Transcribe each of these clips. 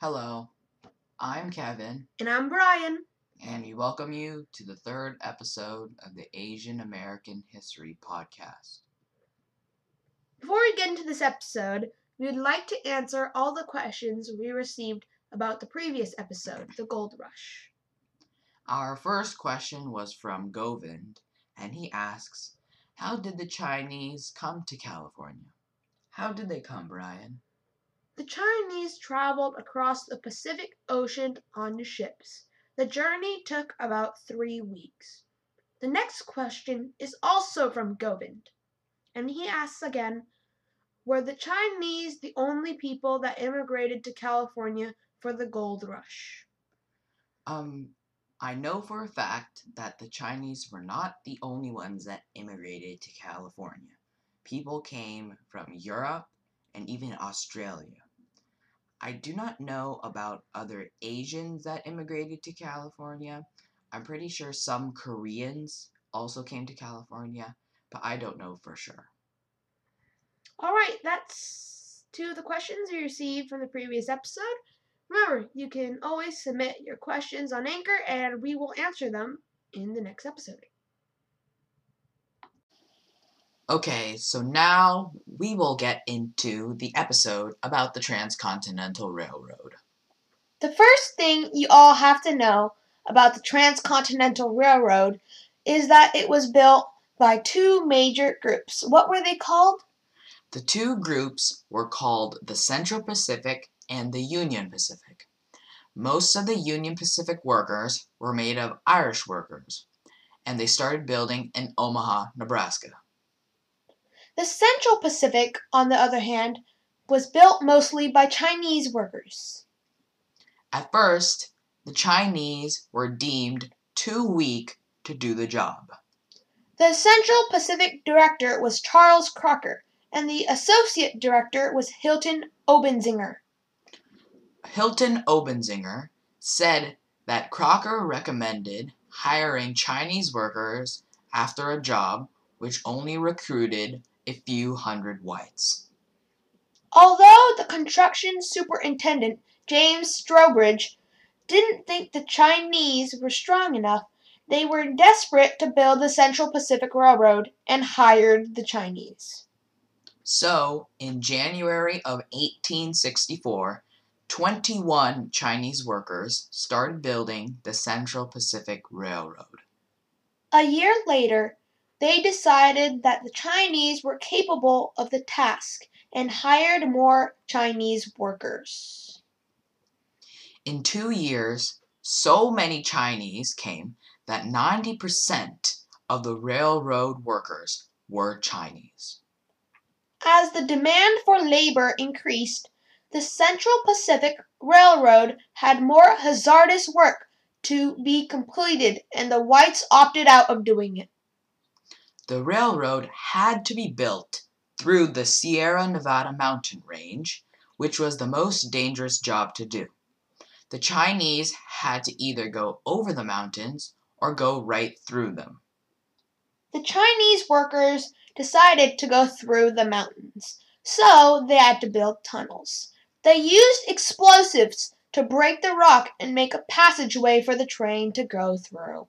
Hello, I'm Kevin, And I'm Brian. and we welcome you to the third episode of the Asian American History Podcast. Before we get into this episode, we would like to answer all the questions we received about the previous episode, the Gold Rush. Our first question was from Govind, and he asks, How did the Chinese come to California? How did they come, Brian? The Chinese traveled across the Pacific Ocean on ships. The journey took about three weeks. The next question is also from Govind, and he asks again Were the Chinese the only people that immigrated to California for the gold rush? Um, I know for a fact that the Chinese were not the only ones that immigrated to California. People came from Europe and even Australia. I do not know about other Asians that immigrated to California. I'm pretty sure some Koreans also came to California, but I don't know for sure. All right, that's two of the questions we received from the previous episode. Remember, you can always submit your questions on Anchor and we will answer them in the next episode. Okay, so now we will get into the episode about the Transcontinental Railroad. The first thing you all have to know about the Transcontinental Railroad is that it was built by two major groups. What were they called? The two groups were called the Central Pacific and the Union Pacific. Most of the Union Pacific workers were made of Irish workers, and they started building in Omaha, Nebraska. The Central Pacific, on the other hand, was built mostly by Chinese workers. At first, the Chinese were deemed too weak to do the job. The Central Pacific director was Charles Crocker, and the associate director was Hilton Obenzinger. Hilton Obenzinger said that Crocker recommended hiring Chinese workers after a job which only recruited a few hundred whites. Although the construction superintendent, James Strobridge, didn't think the Chinese were strong enough, they were desperate to build the Central Pacific Railroad and hired the Chinese. So, in January of 1864, 21 Chinese workers started building the Central Pacific Railroad. A year later, they decided that the Chinese were capable of the task and hired more Chinese workers. In two years, so many Chinese came that 90% of the railroad workers were Chinese. As the demand for labor increased, the Central Pacific Railroad had more hazardous work to be completed, and the whites opted out of doing it. The railroad had to be built through the Sierra Nevada mountain range, which was the most dangerous job to do. The Chinese had to either go over the mountains or go right through them. The Chinese workers decided to go through the mountains, so they had to build tunnels. They used explosives to break the rock and make a passageway for the train to go through.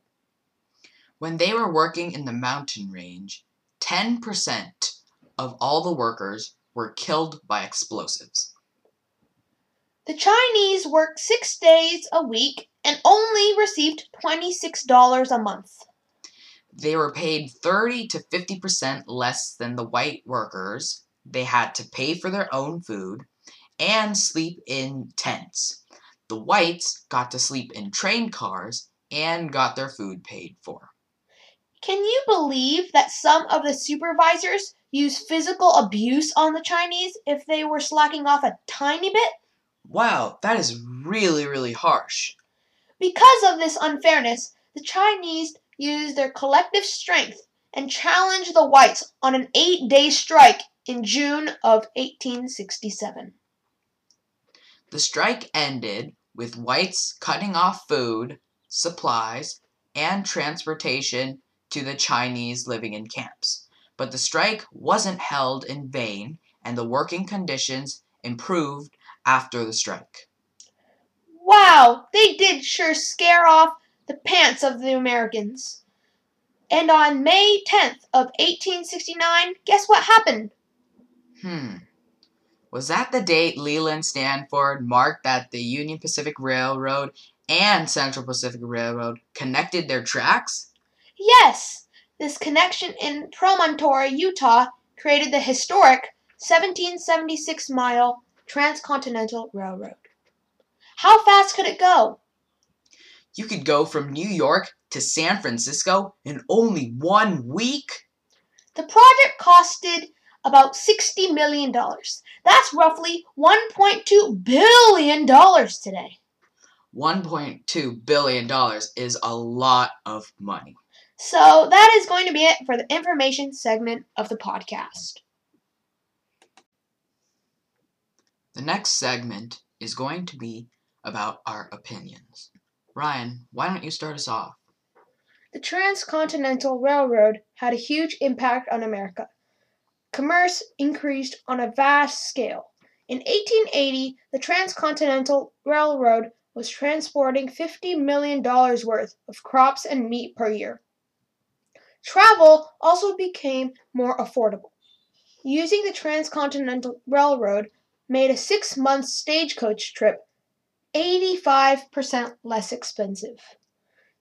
When they were working in the mountain range, 10% of all the workers were killed by explosives. The Chinese worked six days a week and only received $26 a month. They were paid 30 to 50% less than the white workers. They had to pay for their own food and sleep in tents. The whites got to sleep in train cars and got their food paid for. Can you believe that some of the supervisors used physical abuse on the Chinese if they were slacking off a tiny bit? Wow, that is really, really harsh. Because of this unfairness, the Chinese used their collective strength and challenged the whites on an eight day strike in June of 1867. The strike ended with whites cutting off food, supplies, and transportation to the Chinese living in camps. But the strike wasn't held in vain, and the working conditions improved after the strike. Wow, they did sure scare off the pants of the Americans. And on May 10th of 1869, guess what happened? Hmm. Was that the date Leland Stanford marked that the Union Pacific Railroad and Central Pacific Railroad connected their tracks? Yes, this connection in Promontory, Utah created the historic 1776 mile Transcontinental Railroad. How fast could it go? You could go from New York to San Francisco in only one week? The project costed about $60 million. That's roughly $1.2 billion today. $1.2 billion is a lot of money. So that is going to be it for the information segment of the podcast. The next segment is going to be about our opinions. Ryan, why don't you start us off? The Transcontinental Railroad had a huge impact on America. Commerce increased on a vast scale. In 1880, the Transcontinental Railroad was transporting $50 million worth of crops and meat per year. Travel also became more affordable. Using the Transcontinental Railroad made a six month stagecoach trip 85% less expensive.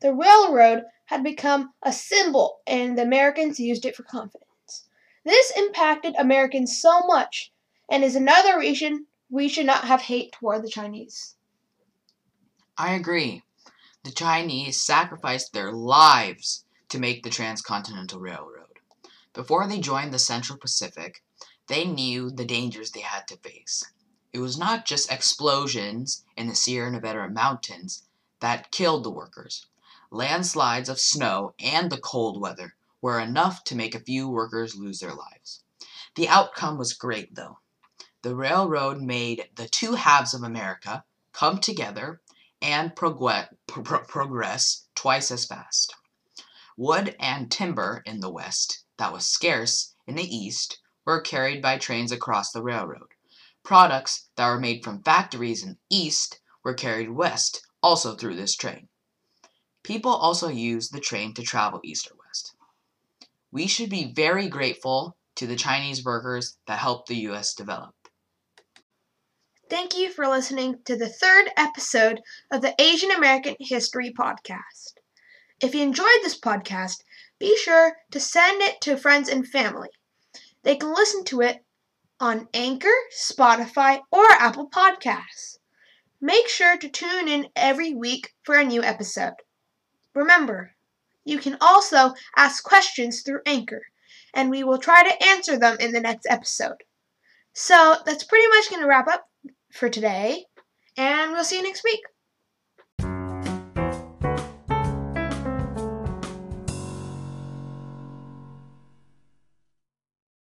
The railroad had become a symbol, and the Americans used it for confidence. This impacted Americans so much, and is another reason we should not have hate toward the Chinese. I agree. The Chinese sacrificed their lives to make the Transcontinental Railroad. Before they joined the Central Pacific, they knew the dangers they had to face. It was not just explosions in the Sierra Nevada mountains that killed the workers. Landslides of snow and the cold weather were enough to make a few workers lose their lives. The outcome was great, though. The railroad made the two halves of America come together and progress, progress twice as fast. Wood and timber in the west, that was scarce in the east, were carried by trains across the railroad. Products that were made from factories in the east were carried west, also through this train. People also used the train to travel east or west. We should be very grateful to the Chinese workers that helped the U.S. develop. Thank you for listening to the third episode of the Asian American History Podcast. If you enjoyed this podcast, be sure to send it to friends and family. They can listen to it on Anchor, Spotify, or Apple Podcasts. Make sure to tune in every week for a new episode. Remember, you can also ask questions through Anchor, and we will try to answer them in the next episode. So that's pretty much going to wrap up for today, and we'll see you next week.